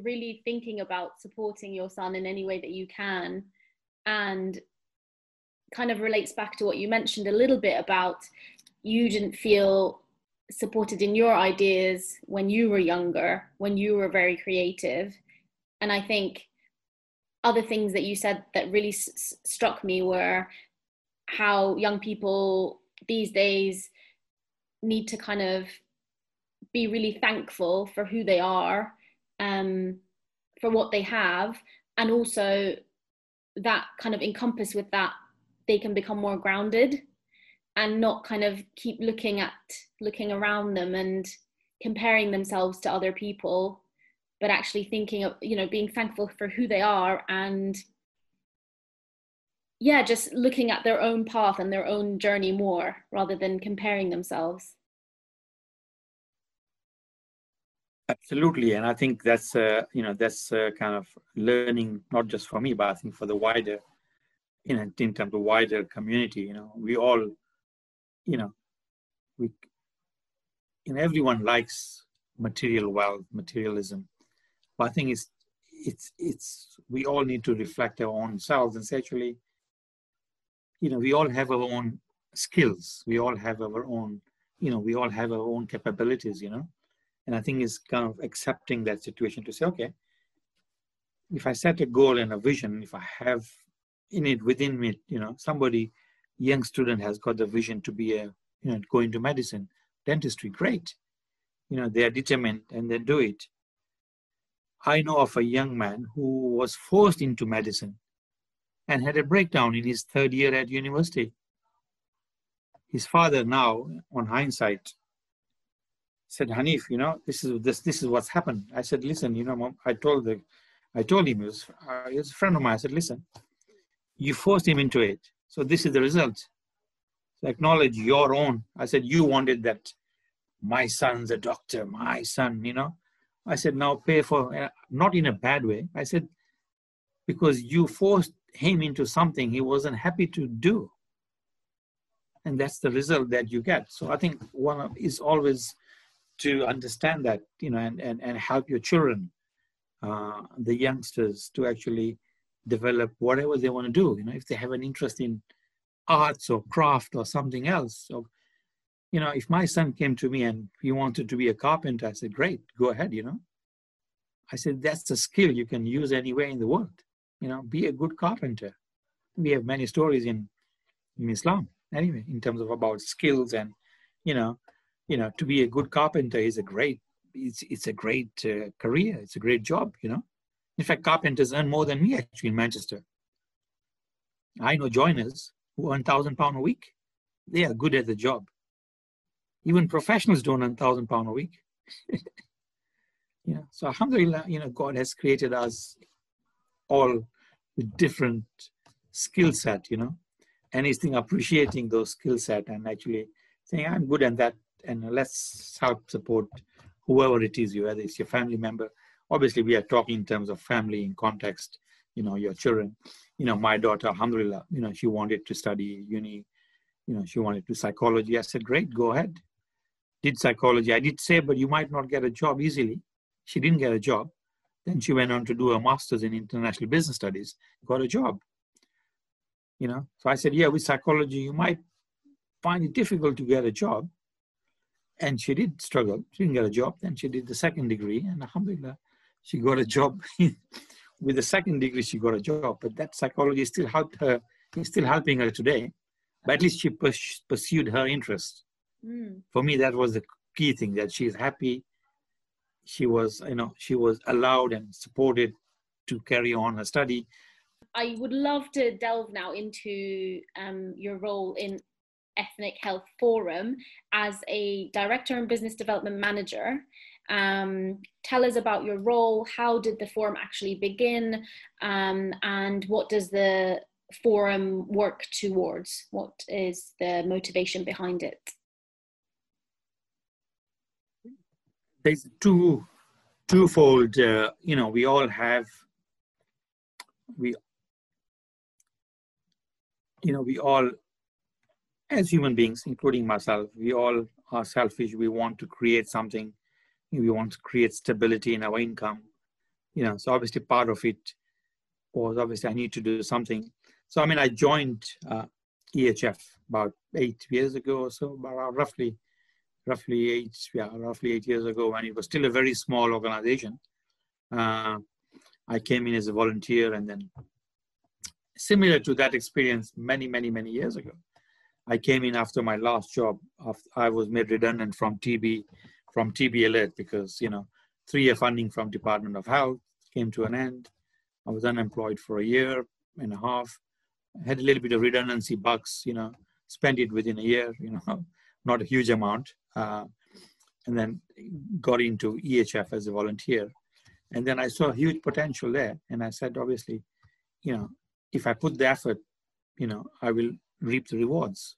really thinking about supporting your son in any way that you can and kind of relates back to what you mentioned a little bit about you didn't feel supported in your ideas when you were younger when you were very creative and i think other things that you said that really s- struck me were how young people these days need to kind of be really thankful for who they are um, for what they have and also that kind of encompass with that they can become more grounded and not kind of keep looking at looking around them and comparing themselves to other people but actually thinking of you know being thankful for who they are and yeah just looking at their own path and their own journey more rather than comparing themselves Absolutely, and I think that's uh, you know that's uh, kind of learning not just for me, but I think for the wider, you know, in terms of wider community. You know, we all, you know, we, know, everyone likes material wealth, materialism, but I think it's it's it's we all need to reflect our own selves and say actually, you know, we all have our own skills, we all have our own, you know, we all have our own capabilities. You know and I think it's kind of accepting that situation to say, okay, if I set a goal and a vision, if I have in it within me, you know, somebody, young student has got the vision to be a, you know, go into medicine, dentistry, great. You know, they are determined and they do it. I know of a young man who was forced into medicine and had a breakdown in his third year at university. His father now, on hindsight, said, Hanif, you know, this is this this is what's happened. I said, listen, you know, mom, I told the, I told him, he was, uh, he was a friend of mine. I said, listen, you forced him into it. So this is the result. So acknowledge your own. I said, you wanted that. My son's a doctor, my son, you know. I said, now pay for, uh, not in a bad way. I said, because you forced him into something he wasn't happy to do. And that's the result that you get. So I think one is always to understand that, you know, and, and, and help your children, uh, the youngsters, to actually develop whatever they want to do. You know, if they have an interest in arts or craft or something else. So, you know, if my son came to me and he wanted to be a carpenter, I said, great, go ahead, you know. I said, that's a skill you can use anywhere in the world. You know, be a good carpenter. We have many stories in, in Islam, anyway, in terms of about skills and, you know, you know, to be a good carpenter is a great, it's, it's a great uh, career. It's a great job, you know. In fact, carpenters earn more than me actually in Manchester. I know joiners who earn thousand pound a week. They are good at the job. Even professionals don't earn thousand pound a week. you know, so alhamdulillah, you know, God has created us all with different skill set, you know, and he's think appreciating those skill set and actually saying, I'm good at that and let's help support whoever it is you, whether it's your family member. Obviously, we are talking in terms of family in context, you know, your children. You know, my daughter, alhamdulillah, you know, she wanted to study uni, you know, she wanted to psychology. I said, great, go ahead. Did psychology. I did say, but you might not get a job easily. She didn't get a job. Then she went on to do a master's in international business studies, got a job. You know, so I said, yeah, with psychology, you might find it difficult to get a job, and she did struggle. She didn't get a job. Then she did the second degree, and alhamdulillah, she got a job. With the second degree, she got a job. But that psychology still helped her. Is still helping her today. But at least she pursued her interest. Mm. For me, that was the key thing. That she's happy. She was, you know, she was allowed and supported to carry on her study. I would love to delve now into um, your role in Ethnic Health Forum as a director and business development manager. Um, tell us about your role. How did the forum actually begin? Um, and what does the forum work towards? What is the motivation behind it? There's two twofold. Uh, you know, we all have we you know we all as human beings, including myself, we all are selfish. We want to create something. We want to create stability in our income. You know, so obviously part of it was obviously I need to do something. So I mean, I joined uh, EHF about eight years ago or so, about roughly, roughly eight, yeah, roughly eight years ago, when it was still a very small organization. Uh, I came in as a volunteer, and then similar to that experience many, many, many years ago. I came in after my last job. After I was made redundant from TB, from TB Alert because you know three-year funding from Department of Health came to an end. I was unemployed for a year and a half. I had a little bit of redundancy bucks, you know, spent it within a year, you know, not a huge amount, uh, and then got into EHF as a volunteer. And then I saw huge potential there, and I said, obviously, you know, if I put the effort, you know, I will reap the rewards,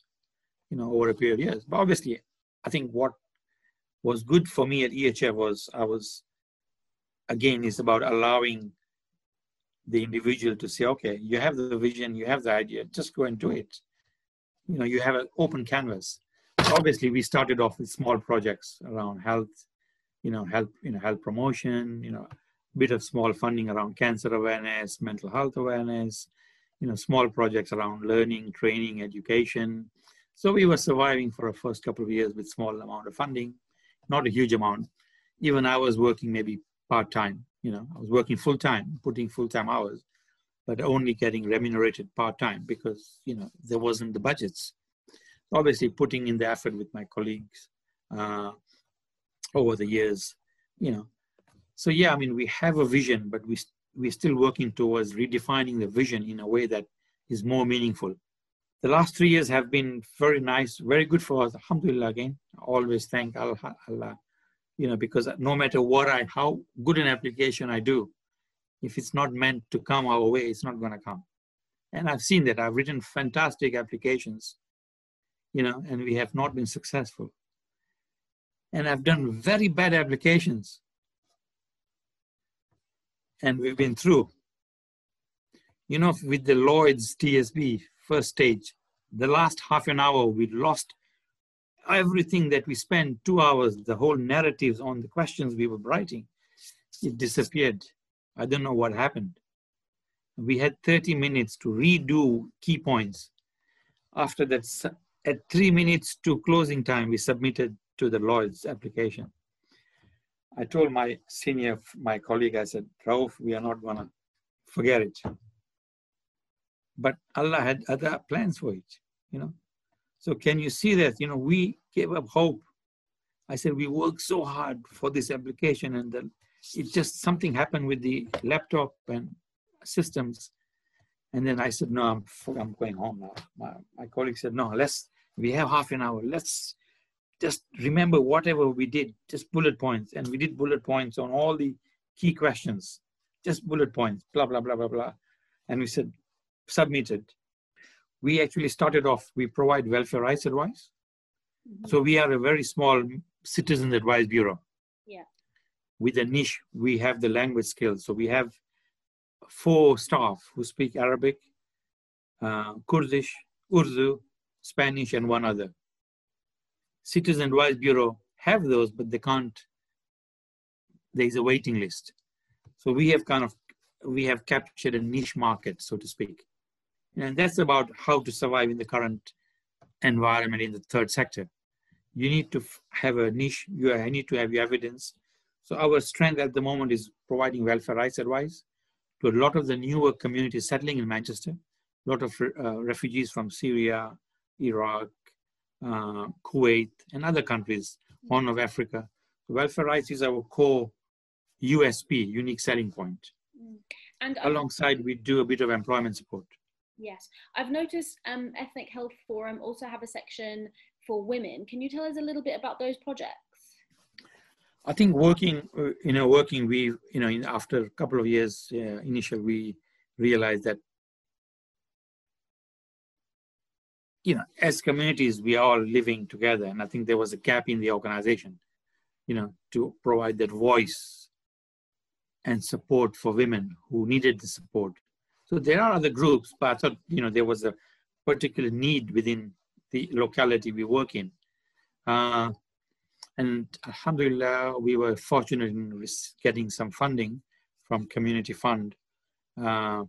you know, over a period of years. But obviously, I think what was good for me at EHF was I was, again, it's about allowing the individual to say, okay, you have the vision, you have the idea, just go and do it. You know, you have an open canvas. Obviously, we started off with small projects around health, you know, health, you know, health promotion, you know, bit of small funding around cancer awareness, mental health awareness, you know, small projects around learning, training, education. So we were surviving for the first couple of years with small amount of funding, not a huge amount. Even I was working maybe part time. You know, I was working full time, putting full time hours, but only getting remunerated part time because you know there wasn't the budgets. Obviously, putting in the effort with my colleagues uh, over the years, you know. So yeah, I mean, we have a vision, but we we're still working towards redefining the vision in a way that is more meaningful. The last three years have been very nice, very good for us. Alhamdulillah again. I always thank Allah, Allah, you know, because no matter what I, how good an application I do, if it's not meant to come our way, it's not going to come. And I've seen that. I've written fantastic applications, you know, and we have not been successful. And I've done very bad applications and we've been through. You know, with the Lloyd's TSB first stage, the last half an hour, we lost everything that we spent two hours, the whole narratives on the questions we were writing. It disappeared. I don't know what happened. We had 30 minutes to redo key points. After that, at three minutes to closing time, we submitted to the Lloyd's application. I told my senior, my colleague, I said, Rauf, we are not going to forget it. But Allah had other plans for it, you know. So can you see that, you know, we gave up hope. I said, we worked so hard for this application and then it just something happened with the laptop and systems. And then I said, no, I'm, I'm going home now. My, my colleague said, no, let's, we have half an hour. Let's just remember whatever we did, just bullet points. And we did bullet points on all the key questions, just bullet points, blah, blah, blah, blah, blah. And we said, submitted. We actually started off, we provide welfare rights advice. Mm-hmm. So we are a very small citizen advice bureau. Yeah. With a niche, we have the language skills. So we have four staff who speak Arabic, uh, Kurdish, Urdu, Spanish, and one other. Citizen Advice Bureau have those, but they can't. There's a waiting list. So we have kind of we have captured a niche market, so to speak, and that's about how to survive in the current environment in the third sector. You need to have a niche. You need to have your evidence. So our strength at the moment is providing welfare rights advice to a lot of the newer communities settling in Manchester. A lot of uh, refugees from Syria, Iraq, uh, Kuwait, and other countries, Horn of Africa. Welfare rights is our core USP, unique selling point. Mm. And alongside, we do a bit of employment support. Yes, I've noticed um, Ethnic Health Forum also have a section for women. Can you tell us a little bit about those projects? I think working, uh, you know, working, we, you know, in, after a couple of years, uh, initially, we realized that you know, as communities, we are all living together. And I think there was a gap in the organization, you know, to provide that voice and support for women who needed the support. So there are other groups, but I thought, you know, there was a particular need within the locality we work in. Uh, and Alhamdulillah, we were fortunate in getting some funding from Community Fund. Uh,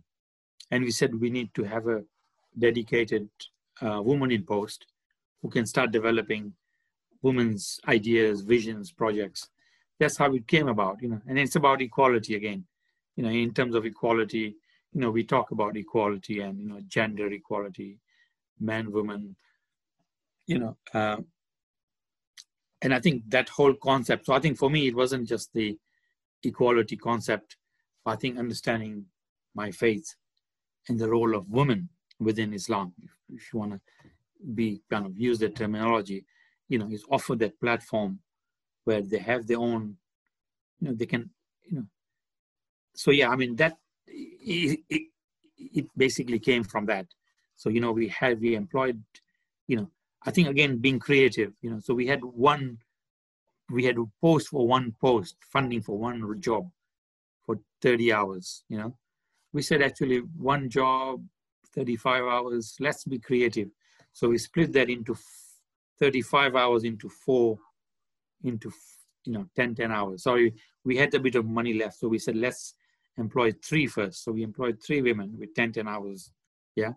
and we said we need to have a dedicated uh, woman in post who can start developing women's ideas, visions, projects. That's how it came about, you know. And it's about equality again, you know. In terms of equality, you know, we talk about equality and you know gender equality, man, woman, you know. Uh, and I think that whole concept. So I think for me, it wasn't just the equality concept. I think understanding my faith and the role of women within Islam, if, you want to be kind of use the terminology, you know, is offer that platform where they have their own, you know, they can, you know. So yeah, I mean that it, it, it basically came from that. So you know, we had we employed, you know, I think again being creative, you know, so we had one, we had to post for one post, funding for one job, for 30 hours, you know. We said actually one job, 35 hours. Let's be creative. So we split that into 35 hours into four, into you know 10 10 hours. Sorry, we had a bit of money left, so we said let's employ three first. So we employed three women with 10 10 hours. Yeah,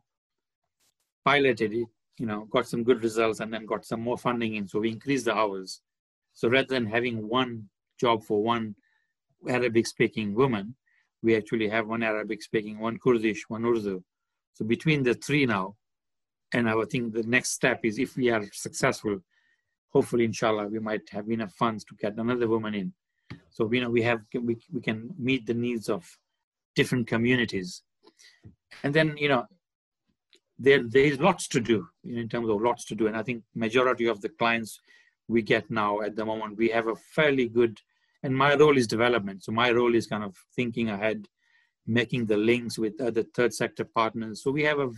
piloted it, you know, got some good results, and then got some more funding in. So we increased the hours. So rather than having one job for one Arabic speaking woman, we actually have one Arabic speaking, one Kurdish, one Urdu. So between the three now, and I think the next step is if we are successful, hopefully, inshallah, we might have enough funds to get another woman in. So you know we have we, we can meet the needs of different communities, and then you know there there is lots to do in terms of lots to do, and I think majority of the clients we get now at the moment we have a fairly good, and my role is development. So my role is kind of thinking ahead, making the links with other third sector partners. So we have a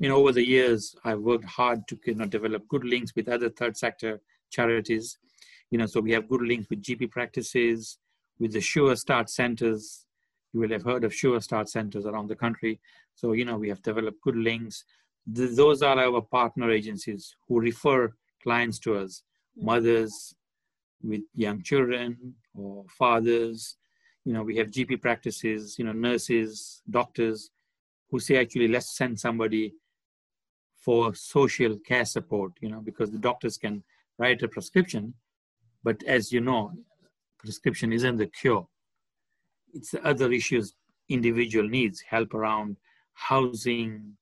you know, over the years, I've worked hard to you know, develop good links with other third sector charities. You know, so we have good links with GP practices, with the Sure Start centers. You will have heard of Sure Start centers around the country. So, you know, we have developed good links. Th- those are our partner agencies who refer clients to us, mothers with young children or fathers. You know, we have GP practices, you know, nurses, doctors who say, actually, let's send somebody for social care support, you know, because the doctors can write a prescription, but as you know, prescription isn't the cure. It's the other issues individual needs, help around housing,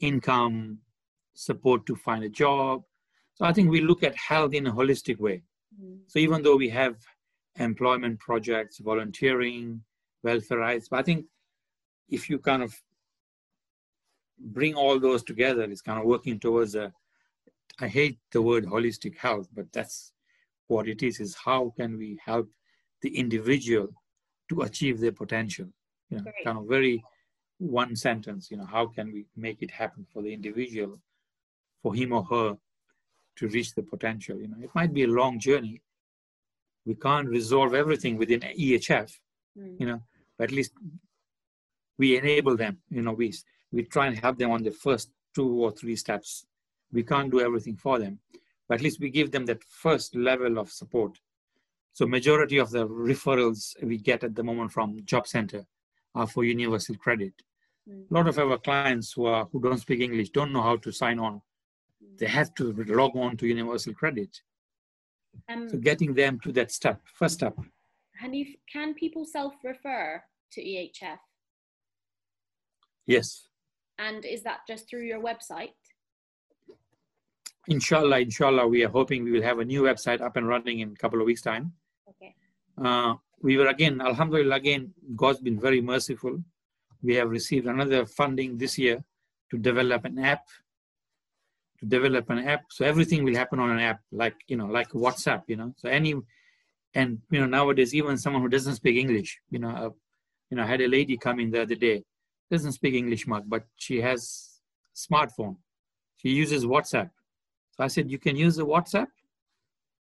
income, support to find a job. So I think we look at health in a holistic way. Mm-hmm. So even though we have employment projects, volunteering, welfare rights, but I think if you kind of bring all those together it's kind of working towards a i hate the word holistic health but that's what it is is how can we help the individual to achieve their potential? You know Great. kind of very one sentence you know how can we make it happen for the individual for him or her to reach the potential? You know it might be a long journey we can't resolve everything within ehf mm. you know but at least we enable them you know we we try and help them on the first two or three steps. We can't do everything for them, but at least we give them that first level of support. So majority of the referrals we get at the moment from Job Center are for universal credit. Mm-hmm. A lot of our clients who are who don't speak English don't know how to sign on. They have to log on to universal credit. Um, so getting them to that step, first step. Hanif, can people self-refer to EHF? Yes. And is that just through your website? Inshallah, inshallah, we are hoping we will have a new website up and running in a couple of weeks' time. Okay. Uh, we were again, Alhamdulillah, again, God's been very merciful. We have received another funding this year to develop an app. Develop an app, so everything will happen on an app, like you know, like WhatsApp. You know, so any, and you know, nowadays even someone who doesn't speak English, you know, uh, you know, I had a lady come in the other day doesn't speak English much, but she has smartphone. She uses WhatsApp. So I said, you can use the WhatsApp.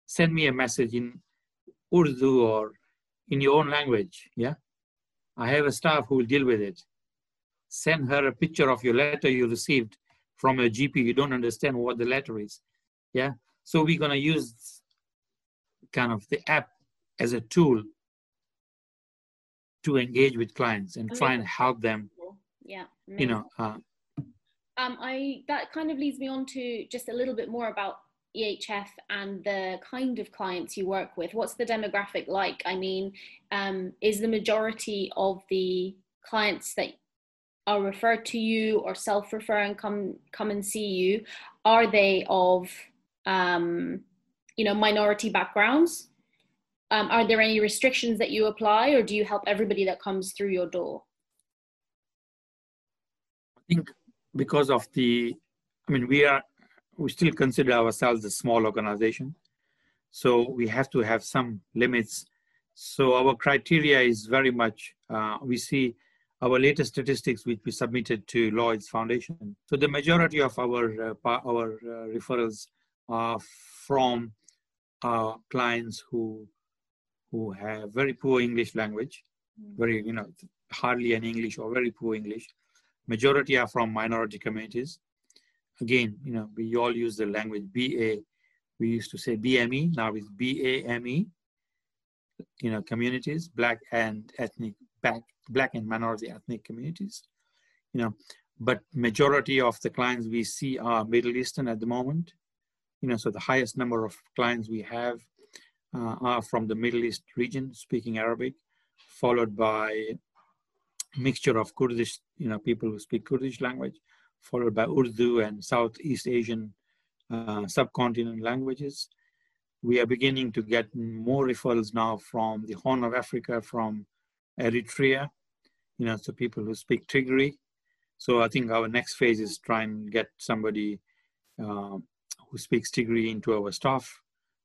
Send me a message in Urdu or in your own language. Yeah. I have a staff who will deal with it. Send her a picture of your letter you received from a GP, you don't understand what the letter is. Yeah. So we're gonna use kind of the app as a tool to engage with clients and try and help them. Yeah. You know. Uh, um, I that kind of leads me on to just a little bit more about EHF and the kind of clients you work with. What's the demographic like? I mean, um, is the majority of the clients that are referred to you or self-refer and come come and see you, are they of um, you know minority backgrounds? Um, are there any restrictions that you apply, or do you help everybody that comes through your door? I think because of the, I mean, we are we still consider ourselves a small organization, so we have to have some limits. So our criteria is very much uh, we see our latest statistics which we submitted to Lloyd's Foundation. So the majority of our uh, our uh, referrals are from uh, clients who who have very poor English language, mm. very, you know, hardly any English or very poor English. Majority are from minority communities. Again, you know, we all use the language BA. We used to say BME, now it's BAME. You know, communities, black and ethnic, black, black and minority ethnic communities. You know, but majority of the clients we see are Middle Eastern at the moment. You know, so the highest number of clients we have uh, are from the Middle East region speaking Arabic, followed by mixture of Kurdish, you know, people who speak Kurdish language, followed by Urdu and Southeast Asian uh, subcontinent languages. We are beginning to get more referrals now from the Horn of Africa, from Eritrea, you know, so people who speak Tigray. So I think our next phase is try and get somebody uh, who speaks Tigray into our staff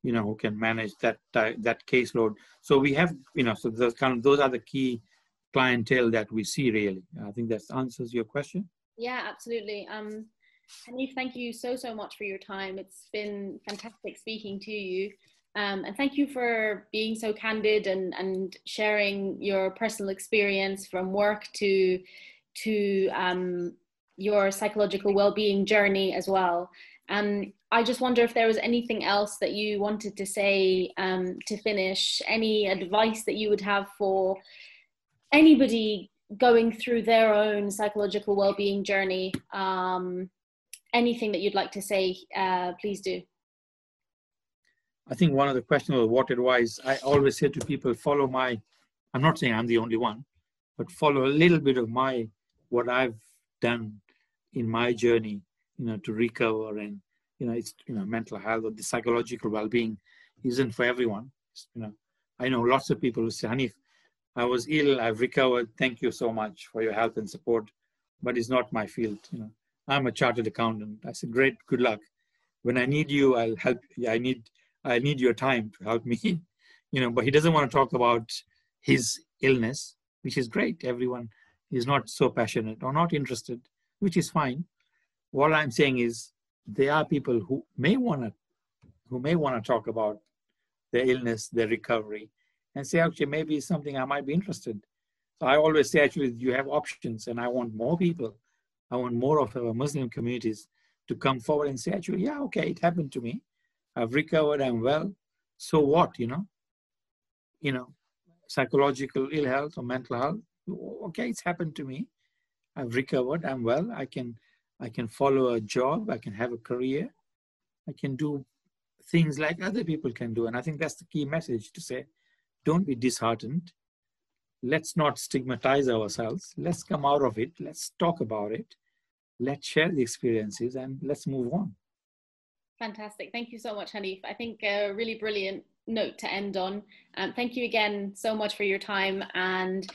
you know, who can manage that that caseload. So we have, you know, so those kind of those are the key clientele that we see really. I think that answers your question. Yeah, absolutely. Um, Hanif, thank you so so much for your time. It's been fantastic speaking to you. Um, and thank you for being so candid and, and sharing your personal experience from work to to um, your psychological well-being journey as well. Um, I just wonder if there was anything else that you wanted to say um, to finish, any advice that you would have for anybody going through their own psychological well-being journey. Um, anything that you'd like to say, uh, please do. I think one of the questions was what advice I always say to people, follow my, I'm not saying I'm the only one, but follow a little bit of my, what I've done in my journey you know, to recover and, you know, it's, you know, mental health or the psychological well-being isn't for everyone. You know, I know lots of people who say, Hanif, I was ill, I've recovered. Thank you so much for your help and support, but it's not my field. You know, I'm a chartered accountant. I said, great, good luck. When I need you, I'll help. You. I need, I need your time to help me. you know, but he doesn't want to talk about his illness, which is great. Everyone is not so passionate or not interested, which is fine what I'm saying is there are people who may want to who may want to talk about their illness, their recovery, and say, actually, maybe it's something I might be interested. So I always say, actually, you have options, and I want more people. I want more of our Muslim communities to come forward and say, actually, yeah, okay, it happened to me. I've recovered, I'm well. So what, you know? You know, psychological ill health or mental health. Okay, it's happened to me. I've recovered, I'm well. I can I can follow a job, I can have a career, I can do things like other people can do. And I think that's the key message to say don't be disheartened. Let's not stigmatize ourselves. Let's come out of it. Let's talk about it. Let's share the experiences and let's move on. Fantastic. Thank you so much, Hanif. I think a really brilliant note to end on. Um, thank you again so much for your time and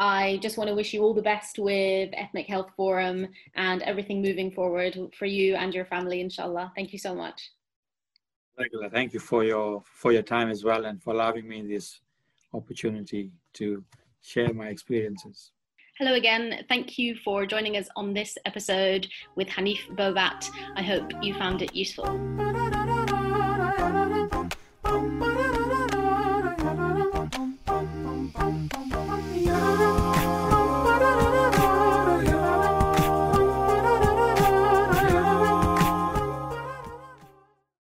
I just want to wish you all the best with Ethnic Health Forum and everything moving forward for you and your family, inshallah. Thank you so much. Thank you for your for your time as well and for allowing me this opportunity to share my experiences. Hello again. Thank you for joining us on this episode with Hanif Bobat. I hope you found it useful.